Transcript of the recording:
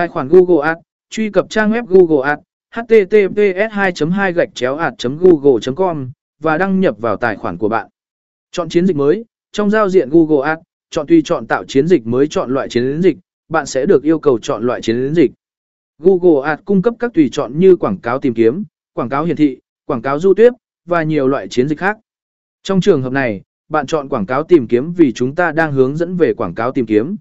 Tài khoản Google Ads, truy cập trang web Google Ads, https 2 2 gạch chéo ads google com và đăng nhập vào tài khoản của bạn. Chọn chiến dịch mới, trong giao diện Google Ads, chọn tùy chọn tạo chiến dịch mới chọn loại chiến dịch, bạn sẽ được yêu cầu chọn loại chiến dịch. Google Ads cung cấp các tùy chọn như quảng cáo tìm kiếm, quảng cáo hiển thị, quảng cáo du tuyết và nhiều loại chiến dịch khác. Trong trường hợp này, bạn chọn quảng cáo tìm kiếm vì chúng ta đang hướng dẫn về quảng cáo tìm kiếm,